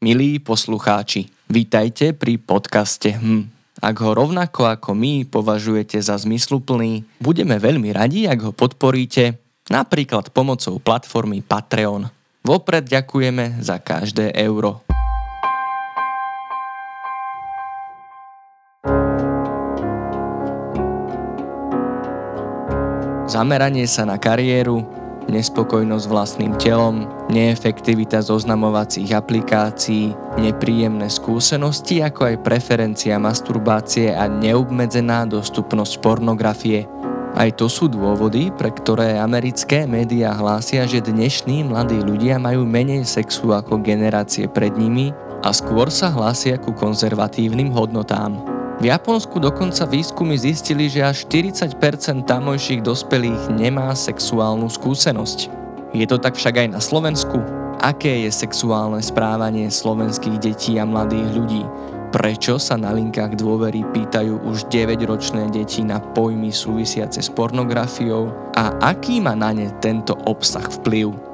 Milí poslucháči, vítajte pri podcaste HM. Ak ho rovnako ako my považujete za zmysluplný, budeme veľmi radi, ak ho podporíte, napríklad pomocou platformy Patreon. Vopred ďakujeme za každé euro. Zameranie sa na kariéru, nespokojnosť vlastným telom, neefektivita zoznamovacích aplikácií, nepríjemné skúsenosti ako aj preferencia masturbácie a neobmedzená dostupnosť pornografie. Aj to sú dôvody, pre ktoré americké médiá hlásia, že dnešní mladí ľudia majú menej sexu ako generácie pred nimi a skôr sa hlásia ku konzervatívnym hodnotám. V Japonsku dokonca výskumy zistili, že až 40% tamojších dospelých nemá sexuálnu skúsenosť. Je to tak však aj na Slovensku? Aké je sexuálne správanie slovenských detí a mladých ľudí? Prečo sa na linkách dôvery pýtajú už 9-ročné deti na pojmy súvisiace s pornografiou a aký má na ne tento obsah vplyv?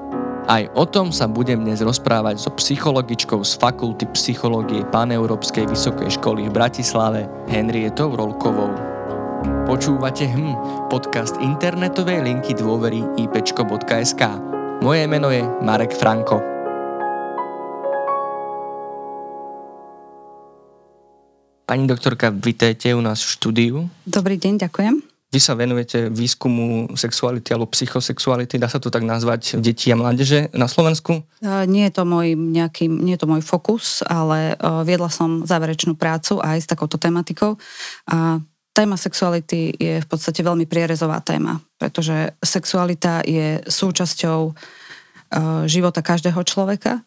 Aj o tom sa budem dnes rozprávať so psychologičkou z Fakulty psychológie Paneurópskej vysokej školy v Bratislave Henrietou Rolkovou. Počúvate HM, podcast internetovej linky dôvery ipčko.sk. Moje meno je Marek Franko. Pani doktorka, vítajte u nás v štúdiu. Dobrý deň, ďakujem. Vy sa venujete výskumu sexuality alebo psychosexuality, dá sa to tak nazvať, detí a mládeže na Slovensku? Nie je to môj, nejaký, nie je to môj fokus, ale viedla som záverečnú prácu aj s takouto tematikou. A téma sexuality je v podstate veľmi prierezová téma, pretože sexualita je súčasťou života každého človeka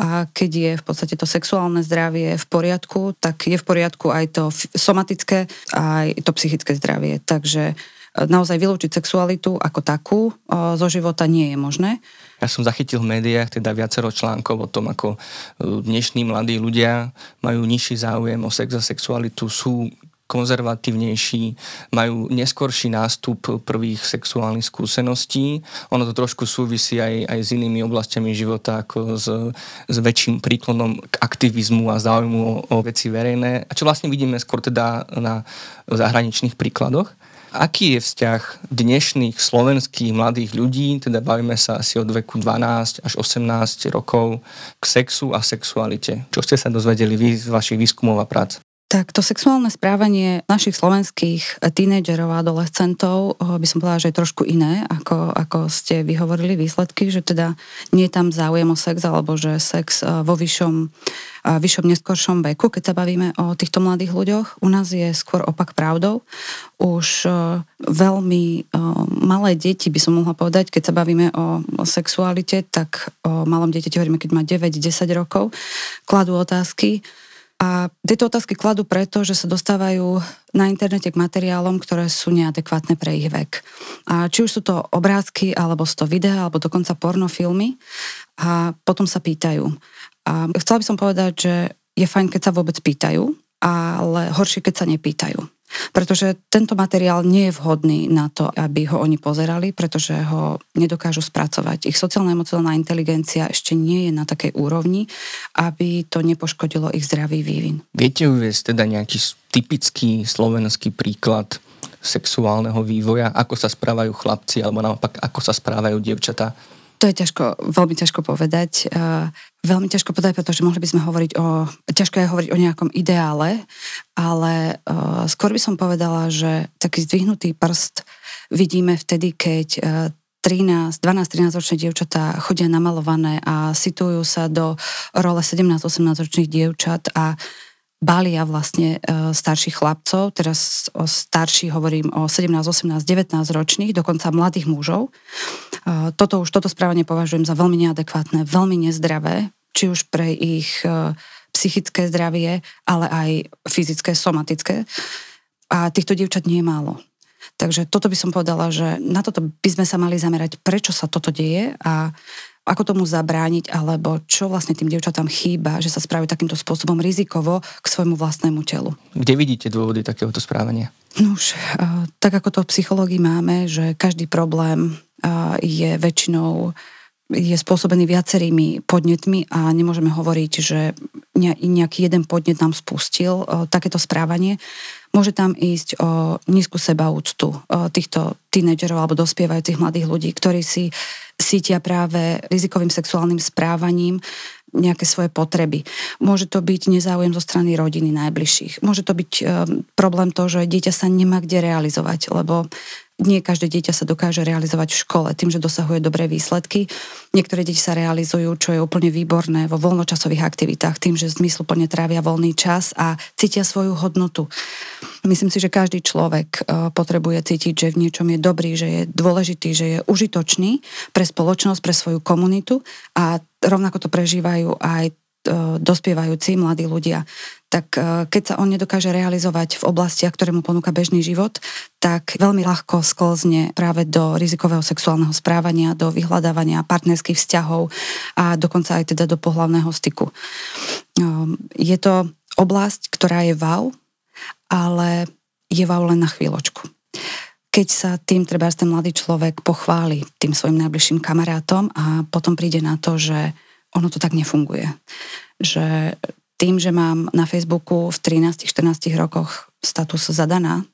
a keď je v podstate to sexuálne zdravie v poriadku, tak je v poriadku aj to somatické, aj to psychické zdravie. Takže e, naozaj vylúčiť sexualitu ako takú e, zo života nie je možné. Ja som zachytil v médiách teda viacero článkov o tom, ako e, dnešní mladí ľudia majú nižší záujem o sex a sexualitu, sú konzervatívnejší, majú neskorší nástup prvých sexuálnych skúseností. Ono to trošku súvisí aj, aj s inými oblastiami života, ako s, s väčším príklonom k aktivizmu a záujmu o, o veci verejné. A čo vlastne vidíme skôr teda na zahraničných príkladoch. Aký je vzťah dnešných slovenských mladých ľudí, teda bavíme sa asi od veku 12 až 18 rokov, k sexu a sexualite? Čo ste sa dozvedeli vy z vašich výskumov a prác? Tak to sexuálne správanie našich slovenských tínejdžerov a adolescentov eh, by som povedala, že je trošku iné, ako, ako ste vyhovorili výsledky, že teda nie je tam záujem o sex, alebo že sex eh, vo vyššom, eh, vyššom neskoršom veku, keď sa bavíme o týchto mladých ľuďoch. U nás je skôr opak pravdou. Už veľmi malé deti, by som mohla povedať, keď sa bavíme o, o sexualite, tak o malom dieťati hovoríme, keď má 9-10 rokov, kladú otázky, a tieto otázky kladú preto, že sa dostávajú na internete k materiálom, ktoré sú neadekvátne pre ich vek. A či už sú to obrázky, alebo sú to videá, alebo dokonca pornofilmy. A potom sa pýtajú. A chcela by som povedať, že je fajn, keď sa vôbec pýtajú, ale horšie, keď sa nepýtajú. Pretože tento materiál nie je vhodný na to, aby ho oni pozerali, pretože ho nedokážu spracovať. Ich sociálna emocionálna inteligencia ešte nie je na takej úrovni, aby to nepoškodilo ich zdravý vývin. Viete uvieť teda nejaký typický slovenský príklad sexuálneho vývoja, ako sa správajú chlapci, alebo naopak, ako sa správajú dievčatá? To je ťažko, veľmi ťažko povedať. Veľmi ťažko povedať, pretože mohli by sme hovoriť o, ťažko je hovoriť o nejakom ideále, ale skôr by som povedala, že taký zdvihnutý prst vidíme vtedy, keď 13, 12-13 ročné dievčatá chodia namalované a situujú sa do role 17-18 ročných dievčat a balia vlastne e, starších chlapcov, teraz o starší hovorím o 17, 18, 19 ročných, dokonca mladých mužov. E, toto už, toto správanie považujem za veľmi neadekvátne, veľmi nezdravé, či už pre ich e, psychické zdravie, ale aj fyzické, somatické. A týchto dievčat nie je málo. Takže toto by som povedala, že na toto by sme sa mali zamerať, prečo sa toto deje a ako tomu zabrániť, alebo čo vlastne tým dievčatám chýba, že sa správajú takýmto spôsobom rizikovo k svojmu vlastnému telu. Kde vidíte dôvody takéhoto správania? No už, tak ako to v psychológii máme, že každý problém je väčšinou je spôsobený viacerými podnetmi a nemôžeme hovoriť, že nejaký jeden podnet nám spustil takéto správanie. Môže tam ísť o nízku sebaúctu týchto tínedžerov alebo dospievajúcich mladých ľudí, ktorí si sítia práve rizikovým sexuálnym správaním nejaké svoje potreby. Môže to byť nezáujem zo strany rodiny najbližších. Môže to byť um, problém to, že dieťa sa nemá kde realizovať, lebo nie každé dieťa sa dokáže realizovať v škole tým, že dosahuje dobré výsledky. Niektoré deti sa realizujú, čo je úplne výborné vo voľnočasových aktivitách, tým, že zmysluplne trávia voľný čas a cítia svoju hodnotu. Myslím si, že každý človek e, potrebuje cítiť, že v niečom je dobrý, že je dôležitý, že je užitočný pre spoločnosť, pre svoju komunitu a rovnako to prežívajú aj dospievajúci mladí ľudia, tak e, keď sa on nedokáže realizovať v oblastiach, ktoré mu ponúka bežný život, tak veľmi ľahko sklzne práve do rizikového sexuálneho správania, do vyhľadávania partnerských vzťahov a dokonca aj teda do pohlavného styku. E, je to oblasť, ktorá je wow, ale je wow len na chvíľočku. Keď sa tým treba ten mladý človek pochváli tým svojim najbližším kamarátom a potom príde na to, že ono to tak nefunguje. Že tým, že mám na Facebooku v 13-14 rokoch status zadaná,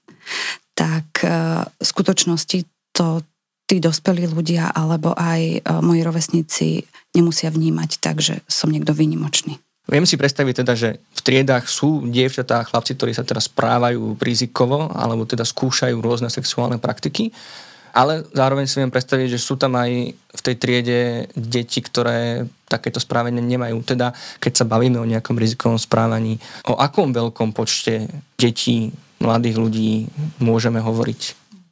tak e, v skutočnosti to tí dospelí ľudia alebo aj e, moji rovesníci nemusia vnímať tak, že som niekto výnimočný. Viem si predstaviť teda, že v triedách sú dievčatá a chlapci, ktorí sa teraz správajú rizikovo alebo teda skúšajú rôzne sexuálne praktiky ale zároveň si viem predstaviť, že sú tam aj v tej triede deti, ktoré takéto správanie nemajú. Teda, keď sa bavíme o nejakom rizikovom správaní, o akom veľkom počte detí, mladých ľudí môžeme hovoriť?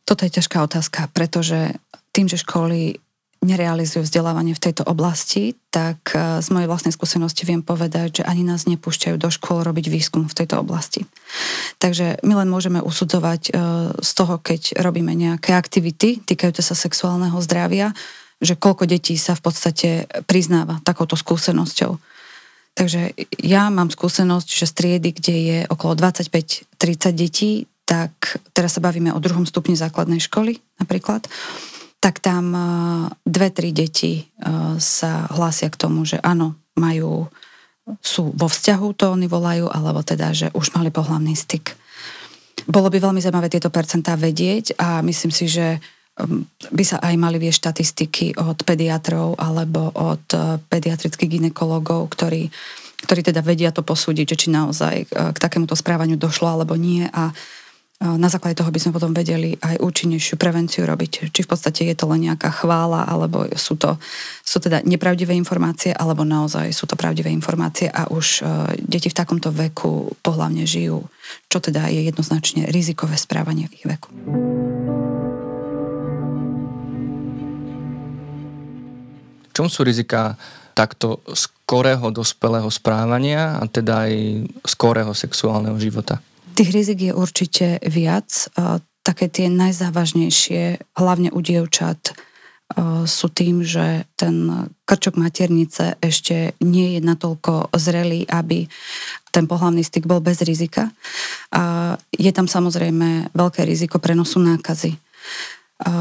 Toto je ťažká otázka, pretože tým, že školy nerealizujú vzdelávanie v tejto oblasti, tak e, z mojej vlastnej skúsenosti viem povedať, že ani nás nepúšťajú do škôl robiť výskum v tejto oblasti. Takže my len môžeme usudzovať e, z toho, keď robíme nejaké aktivity týkajúce sa sexuálneho zdravia, že koľko detí sa v podstate priznáva takouto skúsenosťou. Takže ja mám skúsenosť, že striedy, kde je okolo 25-30 detí, tak teraz sa bavíme o druhom stupni základnej školy napríklad, tak tam e, dve, tri deti e, sa hlásia k tomu, že áno, majú, sú vo vzťahu, to oni volajú, alebo teda, že už mali pohľavný styk. Bolo by veľmi zaujímavé tieto percentá vedieť a myslím si, že by sa aj mali vie štatistiky od pediatrov alebo od e, pediatrických ginekologov, ktorí, ktorí teda vedia to posúdiť, že či naozaj k takémuto správaniu došlo alebo nie a na základe toho by sme potom vedeli aj účinnejšiu prevenciu robiť. Či v podstate je to len nejaká chvála, alebo sú to sú teda nepravdivé informácie, alebo naozaj sú to pravdivé informácie a už uh, deti v takomto veku pohlavne žijú, čo teda je jednoznačne rizikové správanie v ich veku. čom sú rizika takto skorého dospelého správania a teda aj skorého sexuálneho života? Tých rizik je určite viac. Také tie najzávažnejšie, hlavne u dievčat, sú tým, že ten krčok maternice ešte nie je natoľko zrelý, aby ten pohlavný styk bol bez rizika. Je tam samozrejme veľké riziko prenosu nákazy.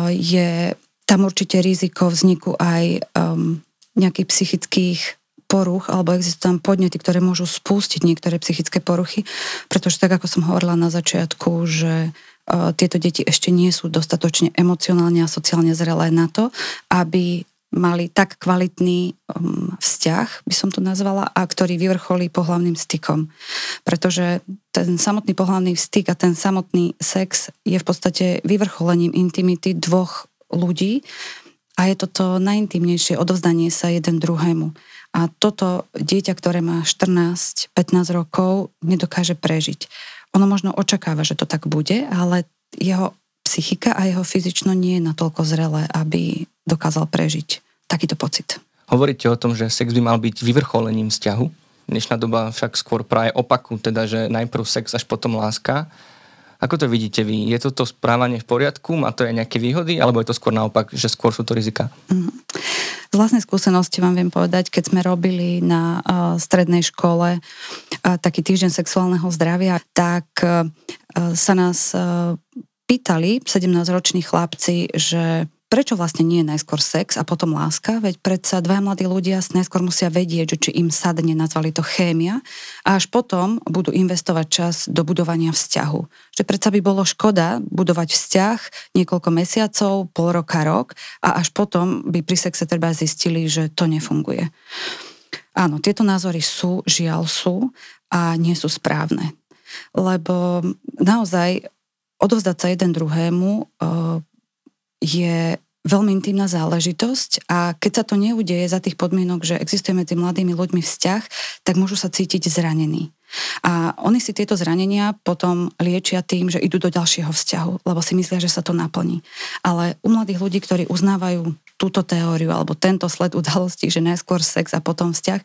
Je tam určite riziko vzniku aj um, nejakých psychických poruch, alebo existujú tam podnety, ktoré môžu spustiť niektoré psychické poruchy, pretože tak ako som hovorila na začiatku, že uh, tieto deti ešte nie sú dostatočne emocionálne a sociálne zrelé na to, aby mali tak kvalitný um, vzťah, by som to nazvala, a ktorý vyvrcholí pohlavným stykom. Pretože ten samotný pohlavný styk a ten samotný sex je v podstate vyvrcholením intimity dvoch ľudí a je to najintimnejšie odovzdanie sa jeden druhému. A toto dieťa, ktoré má 14-15 rokov, nedokáže prežiť. Ono možno očakáva, že to tak bude, ale jeho psychika a jeho fyzično nie je natoľko zrelé, aby dokázal prežiť takýto pocit. Hovoríte o tom, že sex by mal byť vyvrcholením vzťahu. Dnešná doba však skôr práve opaku, teda že najprv sex až potom láska. Ako to vidíte vy? Je toto správanie v poriadku? Má to aj nejaké výhody? Alebo je to skôr naopak, že skôr sú to rizika? Mm. Z vlastnej skúsenosti vám viem povedať, keď sme robili na uh, strednej škole uh, taký týždeň sexuálneho zdravia, tak uh, sa nás uh, pýtali 17-roční chlapci, že prečo vlastne nie je najskôr sex a potom láska? Veď predsa dva mladí ľudia najskôr musia vedieť, že či im sadne, nazvali to chémia, a až potom budú investovať čas do budovania vzťahu. Že predsa by bolo škoda budovať vzťah niekoľko mesiacov, pol roka, rok a až potom by pri sexe treba zistili, že to nefunguje. Áno, tieto názory sú, žiaľ sú a nie sú správne. Lebo naozaj odovzdať sa jeden druhému eh, je veľmi intimná záležitosť a keď sa to neudeje za tých podmienok, že existuje medzi mladými ľuďmi vzťah, tak môžu sa cítiť zranení. A oni si tieto zranenia potom liečia tým, že idú do ďalšieho vzťahu, lebo si myslia, že sa to naplní. Ale u mladých ľudí, ktorí uznávajú túto teóriu alebo tento sled udalostí, že najskôr sex a potom vzťah,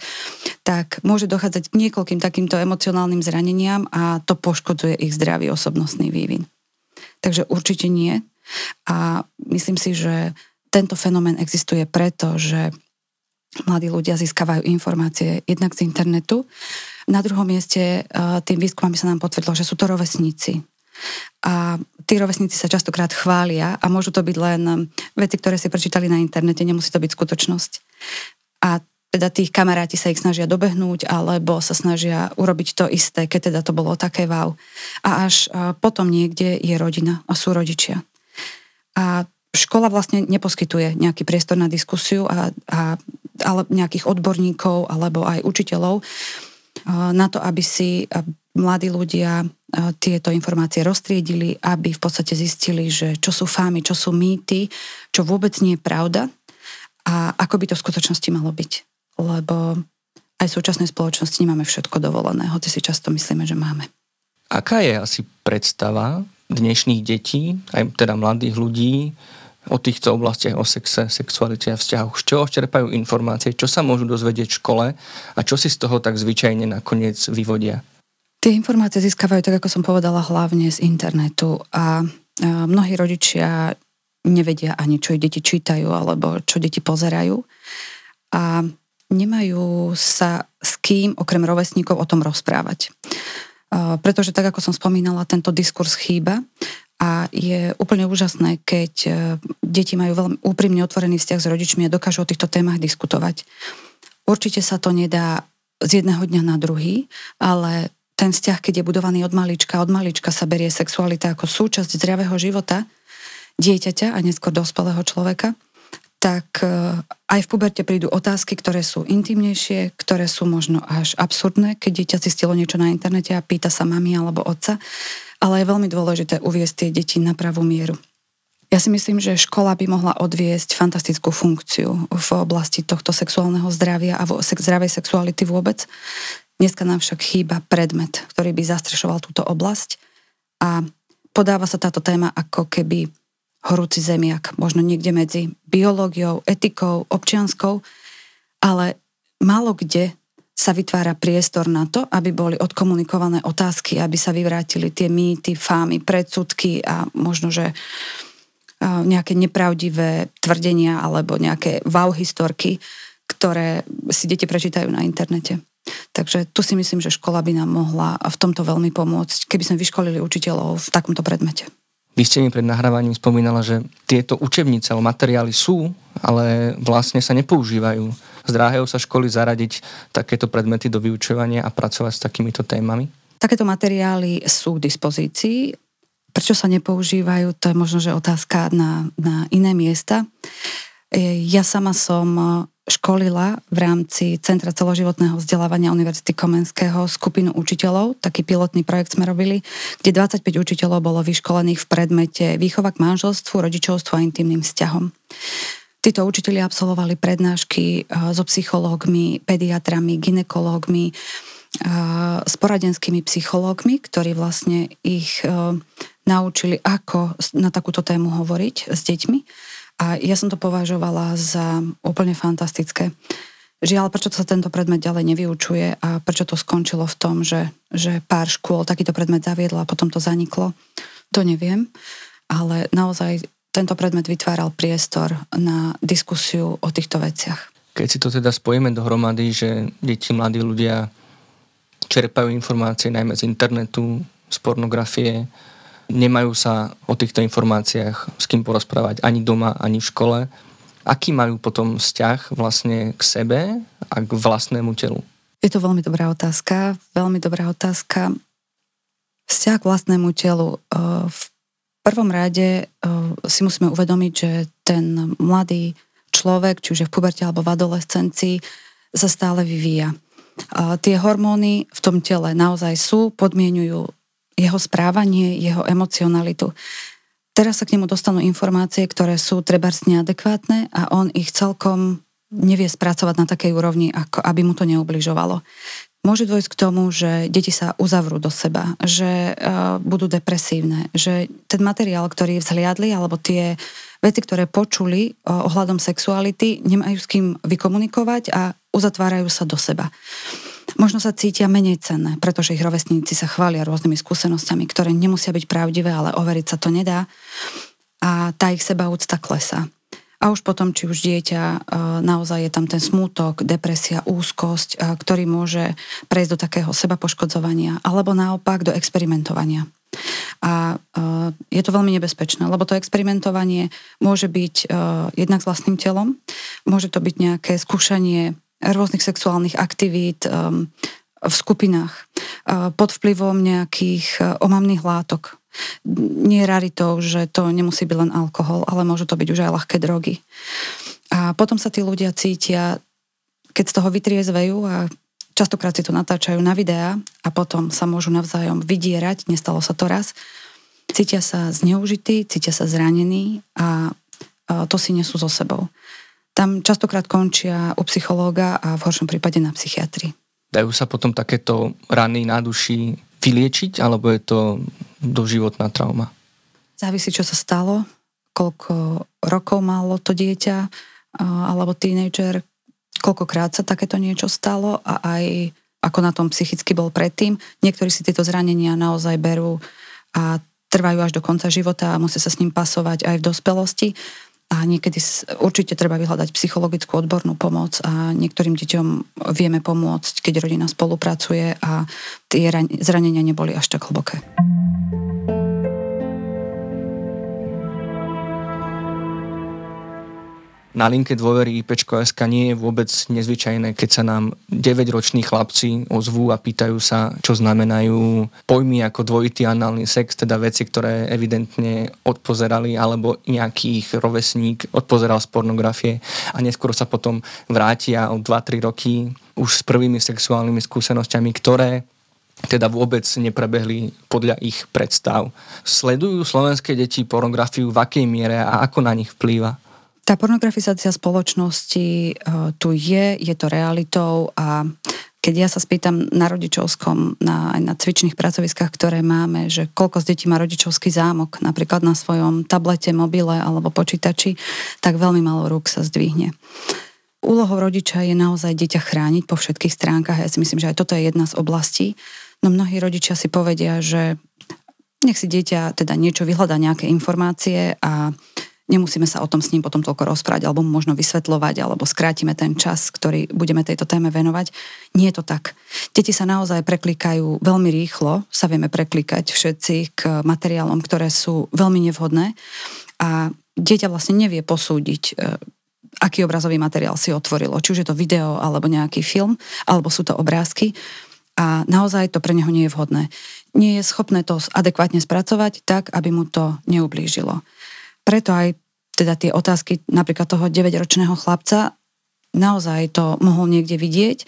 tak môže dochádzať k niekoľkým takýmto emocionálnym zraneniam a to poškodzuje ich zdravý osobnostný vývin. Takže určite nie. A myslím si, že tento fenomén existuje preto, že mladí ľudia získavajú informácie jednak z internetu. Na druhom mieste tým výskumami sa nám potvrdilo, že sú to rovesníci. A tí rovesníci sa častokrát chvália a môžu to byť len veci, ktoré si prečítali na internete, nemusí to byť skutočnosť. A teda tých kamaráti sa ich snažia dobehnúť alebo sa snažia urobiť to isté, keď teda to bolo také wow. A až potom niekde je rodina a sú rodičia. A škola vlastne neposkytuje nejaký priestor na diskusiu a, a ale nejakých odborníkov alebo aj učiteľov na to, aby si mladí ľudia tieto informácie roztriedili, aby v podstate zistili, že čo sú fámy, čo sú mýty, čo vôbec nie je pravda a ako by to v skutočnosti malo byť. Lebo aj v súčasnej spoločnosti nemáme všetko dovolené, hoci si často myslíme, že máme. Aká je asi predstava dnešných detí, aj teda mladých ľudí, o týchto oblastiach, o sexe, sexualite a vzťahoch. Z čoho čerpajú informácie, čo sa môžu dozvedieť v škole? A čo si z toho tak zvyčajne nakoniec vyvodia? Tie informácie získavajú, tak ako som povedala, hlavne z internetu. A mnohí rodičia nevedia ani, čo ich deti čítajú alebo čo deti pozerajú. A nemajú sa s kým okrem rovesníkov o tom rozprávať pretože tak ako som spomínala, tento diskurs chýba a je úplne úžasné, keď e, deti majú veľmi úprimne otvorený vzťah s rodičmi a dokážu o týchto témach diskutovať. Určite sa to nedá z jedného dňa na druhý, ale ten vzťah, keď je budovaný od malička, od malička sa berie sexualita ako súčasť zdravého života dieťaťa a neskôr dospelého človeka, tak e, aj v puberte prídu otázky, ktoré sú intimnejšie, ktoré sú možno až absurdné, keď dieťa zistilo niečo na internete a pýta sa mami alebo otca, ale je veľmi dôležité uviesť tie deti na pravú mieru. Ja si myslím, že škola by mohla odviesť fantastickú funkciu v oblasti tohto sexuálneho zdravia a zdravej sexuality vôbec. Dneska nám však chýba predmet, ktorý by zastrešoval túto oblasť a podáva sa táto téma ako keby horúci zemiak, možno niekde medzi biológiou, etikou, občianskou, ale málo kde sa vytvára priestor na to, aby boli odkomunikované otázky, aby sa vyvrátili tie mýty, fámy, predsudky a možno, že nejaké nepravdivé tvrdenia alebo nejaké wow historky, ktoré si deti prečítajú na internete. Takže tu si myslím, že škola by nám mohla v tomto veľmi pomôcť, keby sme vyškolili učiteľov v takomto predmete. Vy ste mi pred nahrávaním spomínala, že tieto učebnice alebo materiály sú, ale vlastne sa nepoužívajú. Zdráhajú sa školy zaradiť takéto predmety do vyučovania a pracovať s takýmito témami? Takéto materiály sú k dispozícii. Prečo sa nepoužívajú, to je možno, že otázka na, na iné miesta. Ja sama som školila v rámci Centra celoživotného vzdelávania Univerzity Komenského skupinu učiteľov, taký pilotný projekt sme robili, kde 25 učiteľov bolo vyškolených v predmete výchova k manželstvu, rodičovstvu a intimným vzťahom. Títo učiteľi absolvovali prednášky eh, so psychológmi, pediatrami, ginekológmi, eh, s poradenskými psychológmi, ktorí vlastne ich eh, naučili, ako na takúto tému hovoriť s deťmi a ja som to považovala za úplne fantastické. Žiaľ, prečo sa tento predmet ďalej nevyučuje a prečo to skončilo v tom, že, že pár škôl takýto predmet zaviedlo a potom to zaniklo, to neviem. Ale naozaj tento predmet vytváral priestor na diskusiu o týchto veciach. Keď si to teda spojíme dohromady, že deti, mladí ľudia čerpajú informácie najmä z internetu, z pornografie, nemajú sa o týchto informáciách s kým porozprávať ani doma, ani v škole. Aký majú potom vzťah vlastne k sebe a k vlastnému telu? Je to veľmi dobrá otázka, veľmi dobrá otázka. Vzťah k vlastnému telu. Eh, v prvom rade eh, si musíme uvedomiť, že ten mladý človek, či už je v puberte alebo v adolescencii, sa stále vyvíja. Tie hormóny v tom tele naozaj sú, podmienujú jeho správanie, jeho emocionalitu. Teraz sa k nemu dostanú informácie, ktoré sú trebárs neadekvátne a on ich celkom nevie spracovať na takej úrovni, ako aby mu to neubližovalo. Môže dôjsť k tomu, že deti sa uzavrú do seba, že uh, budú depresívne, že ten materiál, ktorý vzhliadli, alebo tie veci, ktoré počuli uh, ohľadom sexuality, nemajú s kým vykomunikovať a uzatvárajú sa do seba. Možno sa cítia menej cenné, pretože ich rovesníci sa chvália rôznymi skúsenosťami, ktoré nemusia byť pravdivé, ale overiť sa to nedá. A tá ich sebaúcta klesá. A už potom, či už dieťa, e, naozaj je tam ten smútok, depresia, úzkosť, e, ktorý môže prejsť do takého seba poškodzovania, alebo naopak do experimentovania. A e, je to veľmi nebezpečné, lebo to experimentovanie môže byť jednak s vlastným telom, môže to byť nejaké skúšanie rôznych sexuálnych aktivít v skupinách pod vplyvom nejakých omamných látok, nie je raritou, že to nemusí byť len alkohol, ale môžu to byť už aj ľahké drogy. A potom sa tí ľudia cítia, keď z toho vytriezvejú a častokrát si to natáčajú na videá a potom sa môžu navzájom vydierať, nestalo sa to raz, cítia sa zneužití, cítia sa zranení a to si nesú so sebou. Tam častokrát končia u psychológa a v horšom prípade na psychiatrii. Dajú sa potom takéto rany na duši vyliečiť, alebo je to doživotná trauma? Závisí, čo sa stalo, koľko rokov malo to dieťa alebo tínejdžer, koľkokrát sa takéto niečo stalo a aj ako na tom psychicky bol predtým. Niektorí si tieto zranenia naozaj berú a trvajú až do konca života a musia sa s ním pasovať aj v dospelosti a niekedy určite treba vyhľadať psychologickú odbornú pomoc a niektorým deťom vieme pomôcť, keď rodina spolupracuje a tie zranenia neboli až tak hlboké. Na linke dôvery IPčko.sk nie je vôbec nezvyčajné, keď sa nám 9-roční chlapci ozvú a pýtajú sa, čo znamenajú pojmy ako dvojitý análny sex, teda veci, ktoré evidentne odpozerali alebo nejakých rovesník odpozeral z pornografie a neskôr sa potom vrátia o 2-3 roky už s prvými sexuálnymi skúsenosťami, ktoré teda vôbec neprebehli podľa ich predstav. Sledujú slovenské deti pornografiu v akej miere a ako na nich vplýva? Tá pornografizácia spoločnosti e, tu je, je to realitou a keď ja sa spýtam na rodičovskom, na, aj na cvičných pracoviskách, ktoré máme, že koľko z detí má rodičovský zámok, napríklad na svojom tablete, mobile alebo počítači, tak veľmi malo rúk sa zdvihne. Úlohou rodiča je naozaj dieťa chrániť po všetkých stránkach. Ja si myslím, že aj toto je jedna z oblastí. No mnohí rodičia si povedia, že nech si dieťa teda niečo vyhľadá, nejaké informácie a nemusíme sa o tom s ním potom toľko rozprávať alebo možno vysvetľovať alebo skrátime ten čas, ktorý budeme tejto téme venovať. Nie je to tak. Deti sa naozaj preklikajú veľmi rýchlo, sa vieme preklikať všetci k materiálom, ktoré sú veľmi nevhodné a dieťa vlastne nevie posúdiť, e, aký obrazový materiál si otvorilo. Či už je to video alebo nejaký film, alebo sú to obrázky a naozaj to pre neho nie je vhodné. Nie je schopné to adekvátne spracovať tak, aby mu to neublížilo preto aj teda tie otázky napríklad toho 9-ročného chlapca, naozaj to mohol niekde vidieť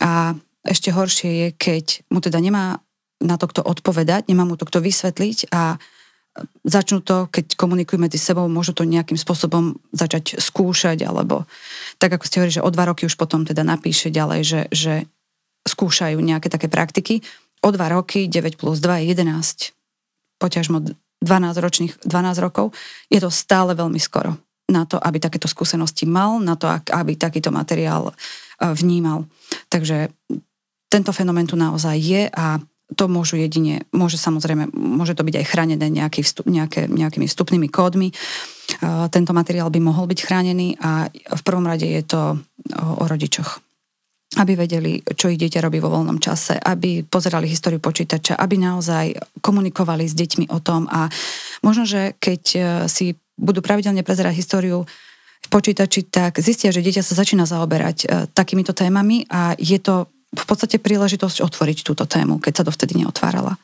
a ešte horšie je, keď mu teda nemá na to kto odpovedať, nemá mu to kto vysvetliť a začnú to, keď komunikujú medzi sebou, môžu to nejakým spôsobom začať skúšať, alebo tak ako ste hovorili, že o dva roky už potom teda napíše ďalej, že, že skúšajú nejaké také praktiky. O dva roky, 9 plus 2 je 11, poťažmo 12, ročných, 12 rokov, je to stále veľmi skoro na to, aby takéto skúsenosti mal, na to, aby takýto materiál e, vnímal. Takže tento fenomén tu naozaj je a to môžu jedine, môže samozrejme, môže to byť aj chránené nejaký vstup, nejaké, nejakými vstupnými kódmi. E, tento materiál by mohol byť chránený a v prvom rade je to o, o rodičoch. Aby vedeli, čo ich dieťa robí vo voľnom čase, aby pozerali históriu počítača, aby naozaj komunikovali s deťmi o tom a možno, že keď e, si budú pravidelne prezerať históriu v počítači, tak zistia, že dieťa sa začína zaoberať e, takýmito témami a je to v podstate príležitosť otvoriť túto tému, keď sa dovtedy neotvárala.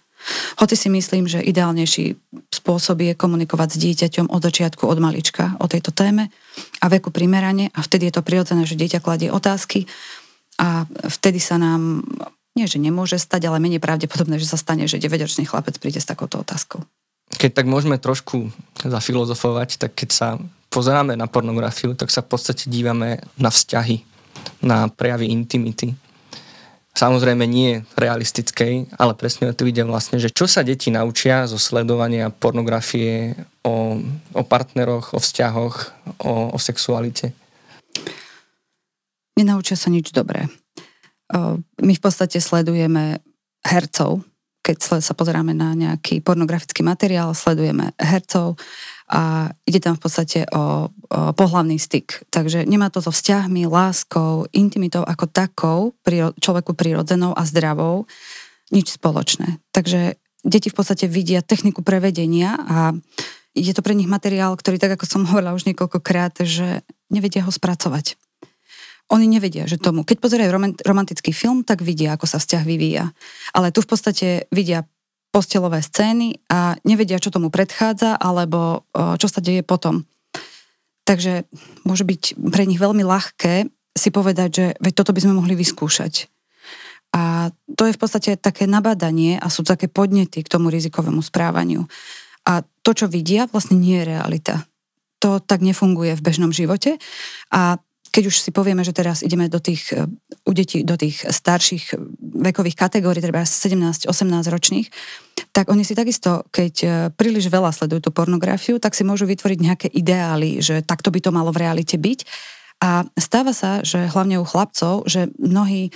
Hoci si myslím, že ideálnejší spôsob je komunikovať s dieťaťom od začiatku, od malička o tejto téme a veku primerane a vtedy je to prirodzené, že dieťa kladie otázky a vtedy sa nám, nie že nemôže stať, ale menej pravdepodobné, že sa stane, že 9-ročný chlapec príde s takouto otázkou. Keď tak môžeme trošku zafilozofovať, tak keď sa pozeráme na pornografiu, tak sa v podstate dívame na vzťahy, na prejavy intimity. Samozrejme nie realistickej, ale presne tu ide vlastne, že čo sa deti naučia zo sledovania pornografie o, o partneroch, o vzťahoch, o, o sexualite nenaučia sa nič dobré. My v podstate sledujeme hercov, keď sa pozeráme na nejaký pornografický materiál, sledujeme hercov a ide tam v podstate o, o pohlavný styk. Takže nemá to so vzťahmi, láskou, intimitou ako takou, človeku prirodzenou a zdravou, nič spoločné. Takže deti v podstate vidia techniku prevedenia a je to pre nich materiál, ktorý, tak ako som hovorila už niekoľkokrát, že nevedia ho spracovať. Oni nevedia, že tomu. Keď pozerajú romantický film, tak vidia, ako sa vzťah vyvíja. Ale tu v podstate vidia postelové scény a nevedia, čo tomu predchádza, alebo čo sa deje potom. Takže môže byť pre nich veľmi ľahké si povedať, že veď toto by sme mohli vyskúšať. A to je v podstate také nabadanie a sú také podnety k tomu rizikovému správaniu. A to, čo vidia, vlastne nie je realita. To tak nefunguje v bežnom živote. A keď už si povieme, že teraz ideme do tých, e, u detí, do tých starších vekových kategórií, treba 17-18 ročných, tak oni si takisto, keď e, príliš veľa sledujú tú pornografiu, tak si môžu vytvoriť nejaké ideály, že takto by to malo v realite byť. A stáva sa, že hlavne u chlapcov, že mnohí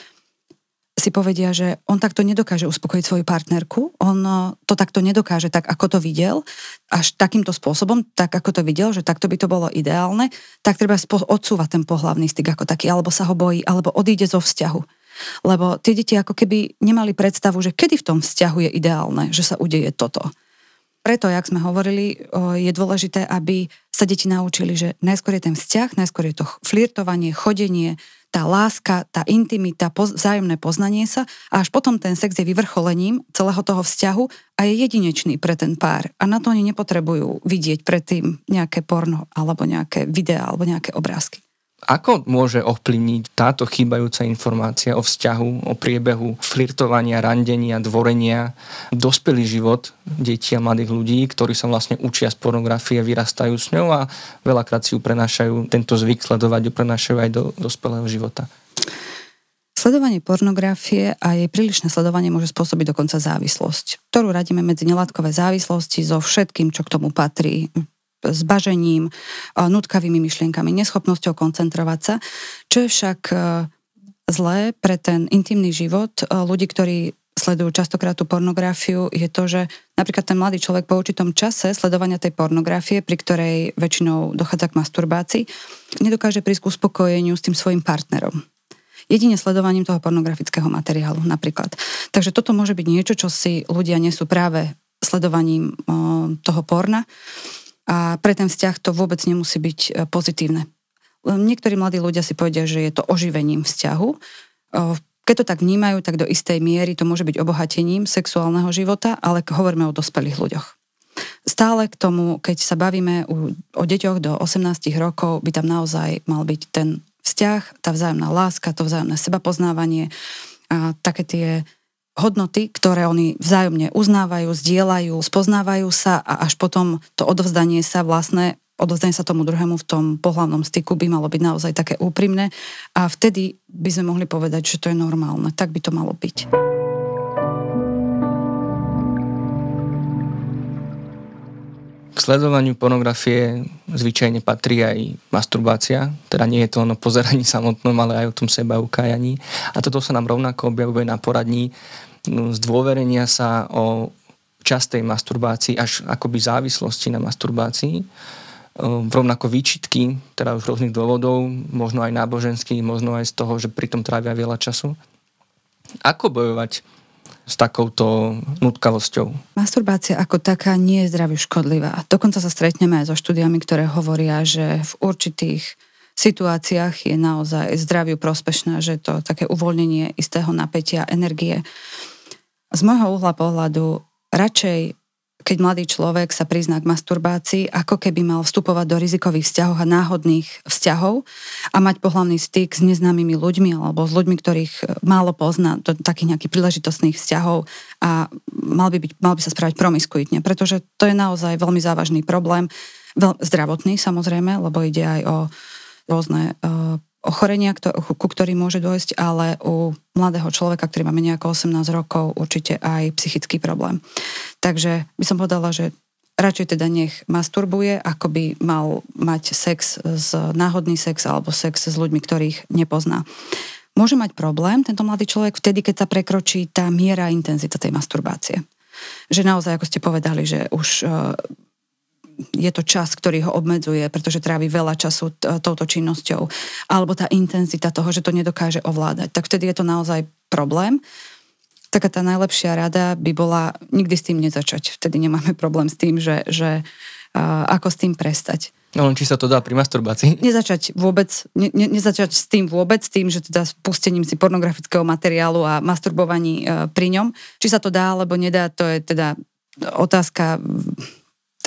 si povedia, že on takto nedokáže uspokojiť svoju partnerku, on eh, to takto nedokáže tak, ako to videl, až takýmto spôsobom, tak ako to videl, že takto by to bolo ideálne, tak treba odsúvať ten pohlavný styk ako taký, alebo sa ho bojí, alebo odíde zo vzťahu. Lebo tie deti ako keby nemali predstavu, že kedy v tom vzťahu je ideálne, že sa udeje toto. Preto, jak sme hovorili, je dôležité, aby sa deti naučili, že najskôr je ten vzťah, najskôr je to flirtovanie, chodenie, tá láska, tá intimita, vzájomné poznanie sa a až potom ten sex je vyvrcholením celého toho vzťahu a je jedinečný pre ten pár. A na to oni nepotrebujú vidieť predtým nejaké porno alebo nejaké videá alebo nejaké obrázky. Ako môže ovplyvniť táto chýbajúca informácia o vzťahu, o priebehu flirtovania, randenia, dvorenia, dospelý život detí a mladých ľudí, ktorí sa vlastne učia z pornografie, vyrastajú s ňou a veľakrát si ju prenášajú, tento zvyk sledovať ju prenášajú aj do dospelého života? Sledovanie pornografie a jej prílišné sledovanie môže spôsobiť dokonca závislosť, ktorú radíme medzi nelátkové závislosti so všetkým, čo k tomu patrí s bažením, nutkavými myšlienkami, neschopnosťou koncentrovať sa, čo je však e, zlé pre ten intimný život e, ľudí, ktorí sledujú častokrát tú pornografiu, je to, že napríklad ten mladý človek po určitom čase sledovania tej pornografie, pri ktorej väčšinou dochádza k masturbácii, nedokáže prísť k uspokojeniu s tým svojim partnerom. Jedine sledovaním toho pornografického materiálu napríklad. Takže toto môže byť niečo, čo si ľudia nesú práve sledovaním toho porna a pre ten vzťah to vôbec nemusí byť e, pozitívne. Niektorí mladí ľudia si povedia, že je to oživením vzťahu. Keď to tak vnímajú, tak do istej miery to môže byť obohatením sexuálneho života, ale hovoríme o dospelých ľuďoch. Stále k tomu, keď sa bavíme o deťoch do 18 rokov, by tam naozaj mal byť ten vzťah, tá vzájomná láska, to vzájomné sebapoznávanie a také tie hodnoty, ktoré oni vzájomne uznávajú, zdieľajú, spoznávajú sa a až potom to odovzdanie sa vlastné odovzdanie sa tomu druhému v tom pohľavnom styku by malo byť naozaj také úprimné a vtedy by sme mohli povedať, že to je normálne. Tak by to malo byť. K sledovaniu pornografie zvyčajne patrí aj masturbácia, teda nie je to ono pozeraní samotnom, ale aj o tom seba ukájaní. A toto sa nám rovnako objavuje na poradní zdôverenia sa o častej masturbácii až akoby závislosti na masturbácii. rovnako výčitky, teda už rôznych dôvodov, možno aj náboženský, možno aj z toho, že pritom trávia veľa času. Ako bojovať s takouto nutkavosťou? Masturbácia ako taká nie je zdraviu škodlivá. Dokonca sa stretneme aj so štúdiami, ktoré hovoria, že v určitých situáciách je naozaj zdraviu prospešná, že to také uvoľnenie istého napätia, energie. Z môjho uhla pohľadu radšej keď mladý človek sa prizná k masturbácii, ako keby mal vstupovať do rizikových vzťahov a náhodných vzťahov a mať pohľavný styk s neznámymi ľuďmi alebo s ľuďmi, ktorých e, málo pozná, do takých nejakých príležitostných vzťahov a mal by, byť, mal by sa správať promiskuitne, pretože to je naozaj veľmi závažný problém, veľ, zdravotný samozrejme, lebo ide aj o rôzne uh, ochorenia, ku ktorým môže dôjsť, ale u mladého človeka, ktorý má menej ako 18 rokov, určite aj psychický problém. Takže by som povedala, že radšej teda nech masturbuje, ako by mal mať sex, z, náhodný sex alebo sex s ľuďmi, ktorých nepozná. Môže mať problém tento mladý človek vtedy, keď sa prekročí tá miera intenzita tej masturbácie. Že naozaj, ako ste povedali, že už je to čas, ktorý ho obmedzuje, pretože trávi veľa času t- touto činnosťou, alebo tá intenzita toho, že to nedokáže ovládať, tak vtedy je to naozaj problém. Taká tá najlepšia rada by bola nikdy s tým nezačať. Vtedy nemáme problém s tým, že, že uh, ako s tým prestať. No len či sa to dá pri masturbácii? Nezačať vôbec, ne, ne, nezačať s tým vôbec, tým, že teda s pustením si pornografického materiálu a masturbovaní uh, pri ňom. Či sa to dá alebo nedá, to je teda otázka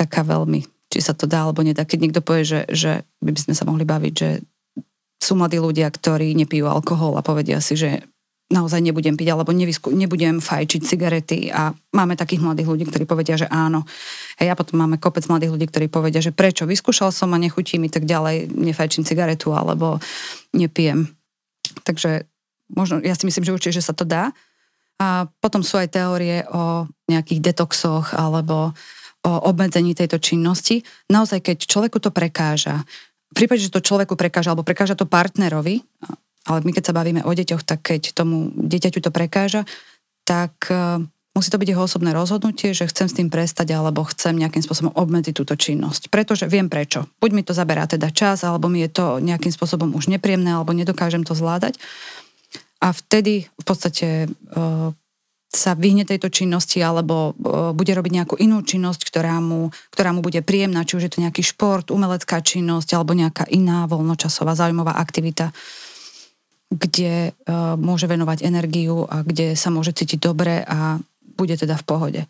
taká veľmi, či sa to dá alebo nedá. Keď niekto povie, že, že by sme sa mohli baviť, že sú mladí ľudia, ktorí nepijú alkohol a povedia si, že naozaj nebudem piť alebo nevysku, nebudem fajčiť cigarety a máme takých mladých ľudí, ktorí povedia, že áno. Hej, a potom máme kopec mladých ľudí, ktorí povedia, že prečo, vyskúšal som a nechutí mi tak ďalej, nefajčím cigaretu alebo nepijem. Takže možno, ja si myslím, že určite, že sa to dá. A potom sú aj teórie o nejakých detoxoch alebo o obmedzení tejto činnosti. Naozaj, keď človeku to prekáža, v prípade, že to človeku prekáža, alebo prekáža to partnerovi, ale my keď sa bavíme o deťoch, tak keď tomu dieťaťu to prekáža, tak uh, musí to byť jeho osobné rozhodnutie, že chcem s tým prestať alebo chcem nejakým spôsobom obmedziť túto činnosť. Pretože viem prečo. Buď mi to zaberá teda čas, alebo mi je to nejakým spôsobom už nepríjemné, alebo nedokážem to zvládať. A vtedy v podstate uh, sa vyhne tejto činnosti alebo e, bude robiť nejakú inú činnosť, ktorá mu, ktorá mu bude príjemná, či už je to nejaký šport, umelecká činnosť alebo nejaká iná voľnočasová zaujímavá aktivita, kde uh, môže venovať energiu a kde sa môže cítiť dobre a bude teda v pohode.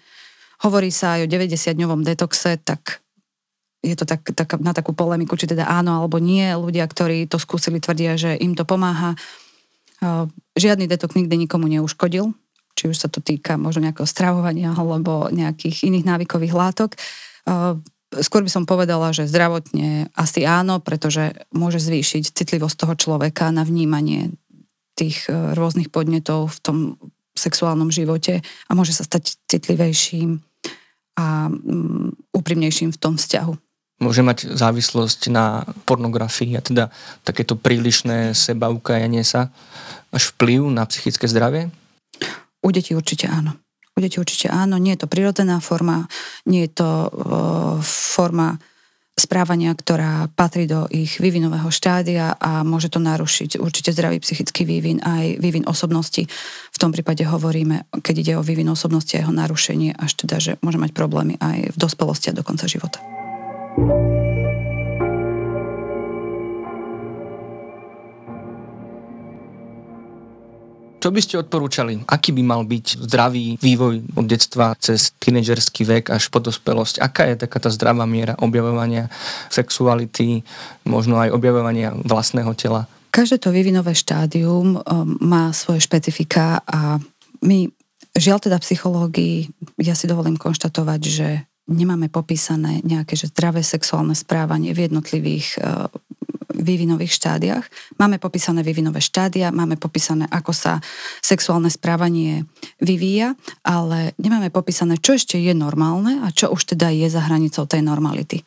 Hovorí sa aj o 90-dňovom detoxe, tak je to tak, tak, na takú polemiku, či teda áno alebo nie. Ľudia, ktorí to skúsili, tvrdia, že im to pomáha. Uh, žiadny detox nikdy nikomu neuškodil, či už sa to týka možno nejakého stravovania alebo nejakých iných návykových látok. Skôr by som povedala, že zdravotne asi áno, pretože môže zvýšiť citlivosť toho človeka na vnímanie tých e, rôznych podnetov v tom sexuálnom živote a môže sa stať citlivejším a mm, úprimnejším v tom vzťahu. Môže mať závislosť na pornografii a teda takéto prílišné seba ukajanie sa až vplyv na psychické zdravie? U detí určite áno. U detí určite áno. Nie je to prirodzená forma, nie je to uh, forma správania, ktorá patrí do ich vývinového štádia a môže to narušiť určite zdravý psychický vývin aj vývin osobnosti. V tom prípade hovoríme, keď ide o vývin osobnosti a jeho narušenie, až teda, že môže mať problémy aj v dospelosti a do konca života. Čo by ste odporúčali? Aký by mal byť zdravý vývoj od detstva cez tínedžerský vek až po dospelosť? Aká je taká tá zdravá miera objavovania sexuality, možno aj objavovania vlastného tela? Každé to vývinové štádium um, má svoje špecifika a my, žiaľ teda psychológii, ja si dovolím konštatovať, že nemáme popísané nejaké že zdravé sexuálne správanie v jednotlivých uh, vývinových štádiách. Máme popísané vývinové štádia, máme popísané, ako sa sexuálne správanie vyvíja, ale nemáme popísané, čo ešte je normálne a čo už teda je za hranicou tej normality.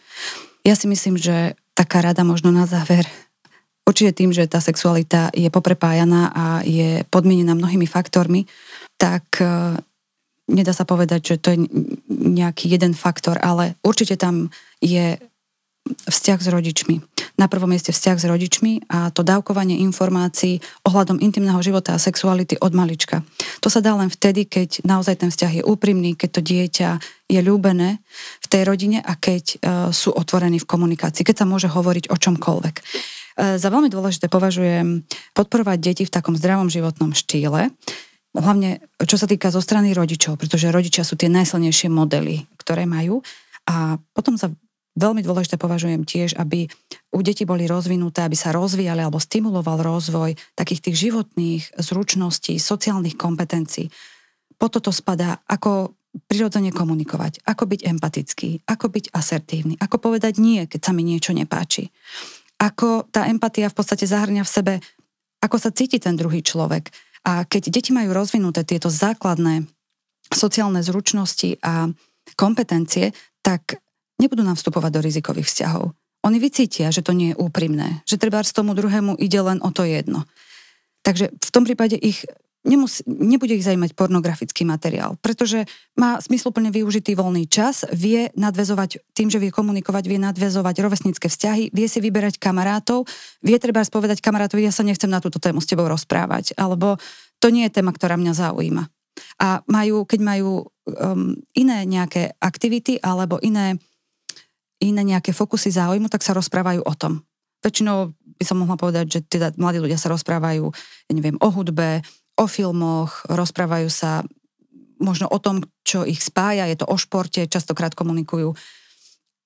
Ja si myslím, že taká rada možno na záver určite tým, že tá sexualita je poprepájaná a je podmienená mnohými faktormi, tak e, nedá sa povedať, že to je nejaký jeden faktor, ale určite tam je vzťah s rodičmi. Na prvom mieste vzťah s rodičmi a to dávkovanie informácií ohľadom intimného života a sexuality od malička. To sa dá len vtedy, keď naozaj ten vzťah je úprimný, keď to dieťa je ľúbené v tej rodine a keď uh, sú otvorení v komunikácii, keď sa môže hovoriť o čomkoľvek. Uh, za veľmi dôležité považujem podporovať deti v takom zdravom životnom štýle, hlavne čo sa týka zo strany rodičov, pretože rodičia sú tie najsilnejšie modely, ktoré majú. A potom sa veľmi dôležité považujem tiež, aby u detí boli rozvinuté, aby sa rozvíjali alebo stimuloval rozvoj takých tých životných zručností, sociálnych kompetencií. Po toto spadá, ako prirodzene komunikovať, ako byť empatický, ako byť asertívny, ako povedať nie, keď sa mi niečo nepáči. Ako tá empatia v podstate zahrňa v sebe, ako sa cíti ten druhý človek. A keď deti majú rozvinuté tieto základné sociálne zručnosti a kompetencie, tak nebudú nám vstupovať do rizikových vzťahov. Oni vycítia, že to nie je úprimné, že treba z tomu druhému ide len o to jedno. Takže v tom prípade ich nemus, nebude ich zaujímať pornografický materiál, pretože má smysluplne využitý voľný čas, vie nadvezovať, tým, že vie komunikovať, vie nadvezovať rovesnícke vzťahy, vie si vyberať kamarátov, vie treba spovedať kamarátovi, ja sa nechcem na túto tému s tebou rozprávať, alebo to nie je téma, ktorá mňa zaujíma. A majú, keď majú um, iné nejaké aktivity alebo iné iné nejaké fokusy záujmu, tak sa rozprávajú o tom. Väčšinou by som mohla povedať, že teda mladí ľudia sa rozprávajú, ja neviem, o hudbe, o filmoch, rozprávajú sa možno o tom, čo ich spája, je to o športe, častokrát komunikujú.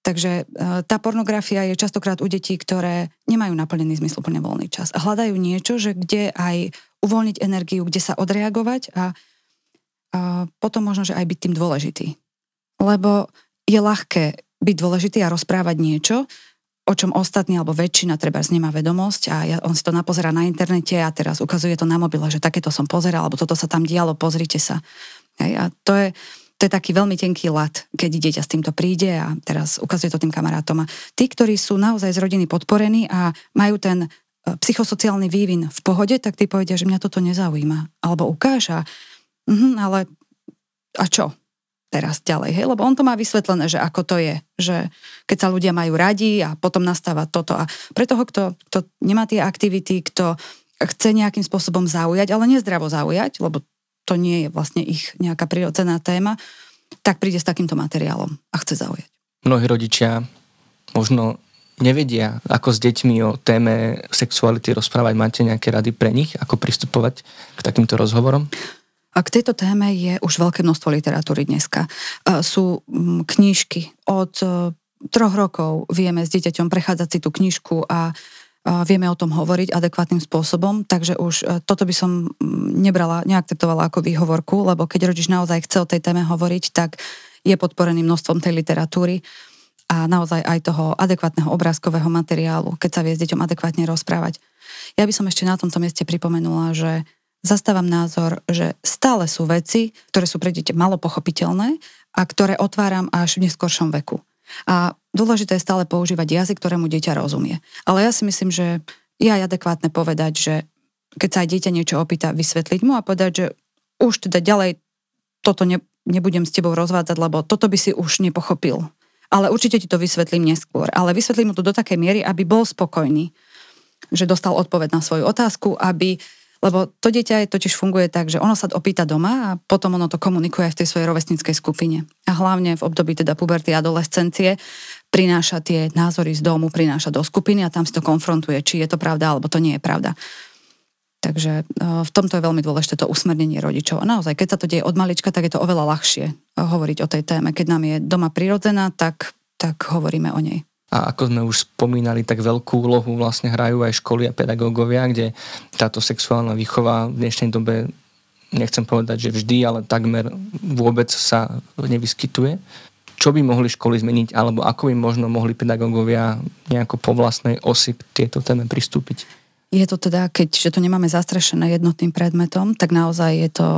Takže e, tá pornografia je častokrát u detí, ktoré nemajú naplnený zmysluplne voľný čas a hľadajú niečo, že kde aj uvoľniť energiu, kde sa odreagovať a, a potom možno, že aj byť tým dôležitý. Lebo je ľahké byť dôležitý a rozprávať niečo, o čom ostatní alebo väčšina treba nemá vedomosť a ja, on si to napozerá na internete a teraz ukazuje to na mobile, že takéto som pozeral, alebo toto sa tam dialo, pozrite sa. Hej, a to je, to je taký veľmi tenký lat, keď dieťa s týmto príde a teraz ukazuje to tým kamarátom. A tí, ktorí sú naozaj z rodiny podporení a majú ten e, psychosociálny vývin v pohode, tak tí povedia, že mňa toto nezaujíma. Alebo ukáža, mhm, ale a čo? Teraz ďalej, hej? lebo on to má vysvetlené, že ako to je, že keď sa ľudia majú radi a potom nastáva toto a pre toho, kto, kto nemá tie aktivity, kto chce nejakým spôsobom zaujať, ale nezdravo zaujať, lebo to nie je vlastne ich nejaká prirodzená téma, tak príde s takýmto materiálom a chce zaujať. Mnohí rodičia možno nevedia, ako s deťmi o téme sexuality rozprávať. Máte nejaké rady pre nich, ako pristupovať k takýmto rozhovorom? A k tejto téme je už veľké množstvo literatúry dneska. Sú knižky od e, troch rokov vieme s dieťaťom prechádzať si tú knižku a vieme o tom hovoriť adekvátnym spôsobom, takže už e, toto by som nebrala, neakceptovala ako výhovorku, lebo keď rodič naozaj chce o tej téme hovoriť, tak je podporený množstvom tej literatúry a naozaj aj toho adekvátneho obrázkového materiálu, keď sa vie s deťom adekvátne rozprávať. Ja by som ešte na tomto mieste pripomenula, že zastávam názor, že stále sú veci, ktoré sú pre dieťa malo pochopiteľné a ktoré otváram až v neskoršom veku. A dôležité je stále používať jazyk, ktorému dieťa rozumie. Ale ja si myslím, že je aj adekvátne povedať, že keď sa aj dieťa niečo opýta, vysvetliť mu a povedať, že už teda ďalej toto ne, nebudem s tebou rozvádzať, lebo toto by si už nepochopil. Ale určite ti to vysvetlím neskôr. Ale vysvetlím mu to do takej miery, aby bol spokojný, že dostal odpoveď na svoju otázku, aby lebo to dieťa je, totiž funguje tak, že ono sa opýta doma a potom ono to komunikuje aj v tej svojej rovesníckej skupine. A hlavne v období teda puberty a adolescencie prináša tie názory z domu, prináša do skupiny a tam si to konfrontuje, či je to pravda alebo to nie je pravda. Takže e, v tomto je veľmi dôležité to usmernenie rodičov. A naozaj, keď sa to deje od malička, tak je to oveľa ľahšie e, hovoriť o tej téme. Keď nám je doma prirodzená, tak, tak hovoríme o nej. A ako sme už spomínali, tak veľkú úlohu vlastne hrajú aj školy a pedagógovia, kde táto sexuálna výchova v dnešnej dobe, nechcem povedať, že vždy, ale takmer vôbec sa nevyskytuje. Čo by mohli školy zmeniť, alebo ako by možno mohli pedagógovia nejako po vlastnej osi tieto téme pristúpiť? Je to teda, keďže to nemáme zastrešené jednotným predmetom, tak naozaj je to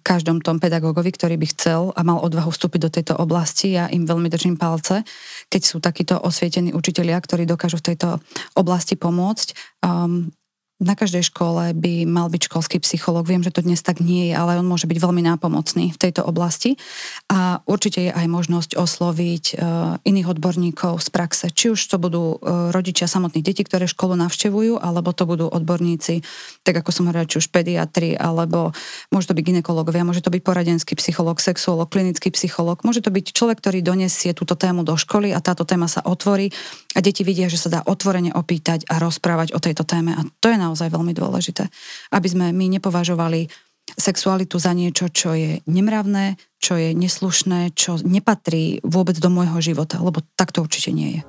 každom tom pedagógovi, ktorý by chcel a mal odvahu vstúpiť do tejto oblasti. Ja im veľmi držím palce, keď sú takíto osvietení učitelia, ktorí dokážu v tejto oblasti pomôcť. Um, na každej škole by mal byť školský psychológ. Viem, že to dnes tak nie je, ale on môže byť veľmi nápomocný v tejto oblasti. A určite je aj možnosť osloviť e, iných odborníkov z praxe. Či už to budú e, rodičia samotných detí, ktoré školu navštevujú, alebo to budú odborníci, tak ako som hovorila, či už pediatri, alebo môže to byť ginekológovia, môže to byť poradenský psychológ, sexuológ, klinický psychológ. Môže to byť človek, ktorý donesie túto tému do školy a táto téma sa otvorí a deti vidia, že sa dá otvorene opýtať a rozprávať o tejto téme. A to je naozaj veľmi dôležité. Aby sme my nepovažovali sexualitu za niečo, čo je nemravné, čo je neslušné, čo nepatrí vôbec do môjho života, lebo tak to určite nie je.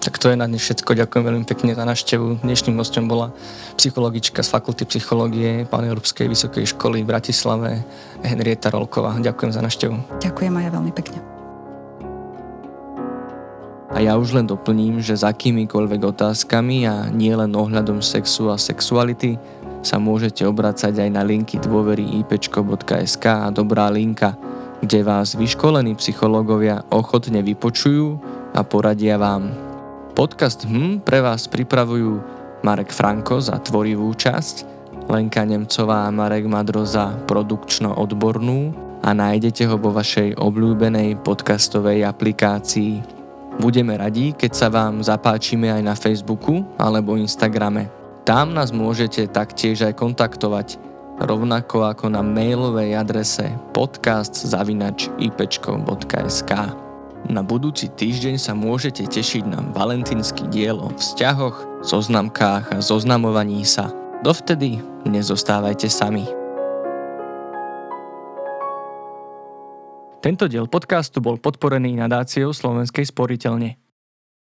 Tak to je na dnes všetko. Ďakujem veľmi pekne za návštevu. Dnešným hostom bola psychologička z Fakulty psychológie Pán Európskej vysokej školy v Bratislave Henrieta Rolková. Ďakujem za návštevu. Ďakujem aj ja veľmi pekne. A ja už len doplním, že s akýmikoľvek otázkami a nie len ohľadom sexu a sexuality sa môžete obracať aj na linky dôvery ipčko.sk a Dobrá linka, kde vás vyškolení psychológovia ochotne vypočujú a poradia vám. Podcast HM pre vás pripravujú Marek Franko za tvorivú časť, Lenka Nemcová a Marek Madro za produkčno-odbornú a nájdete ho vo vašej obľúbenej podcastovej aplikácii. Budeme radi, keď sa vám zapáčime aj na Facebooku alebo Instagrame. Tam nás môžete taktiež aj kontaktovať, rovnako ako na mailovej adrese podcast.ipečko.sk. Na budúci týždeň sa môžete tešiť na valentínsky diel o vzťahoch, zoznamkách a zoznamovaní sa. Dovtedy nezostávajte sami. Tento diel podcastu bol podporený nadáciou Slovenskej sporiteľne.